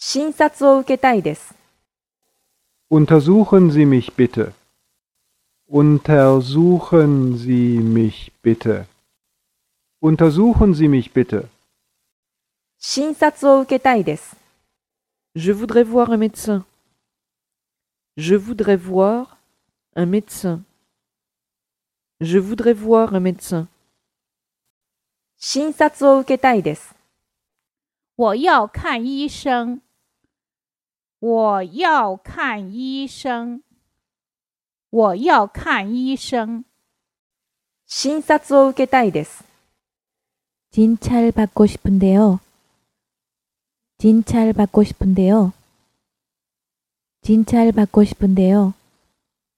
診察を受けたいです。 Untersuchen Sie mich bitte. Untersuchen Sie mich bitte. Untersuchen Sie mich bitte. 診察を受けたいです。 Je voudrais voir un médecin. Je voudrais voir un médecin. Je voudrais voir un médecin. 診察を受けたいです。我要看医生。 我要看医生。我要看医生。診察を受けたいです。 진찰 받고 싶은데요. 진찰 받고 싶은데요. 진찰 받고 싶은데요.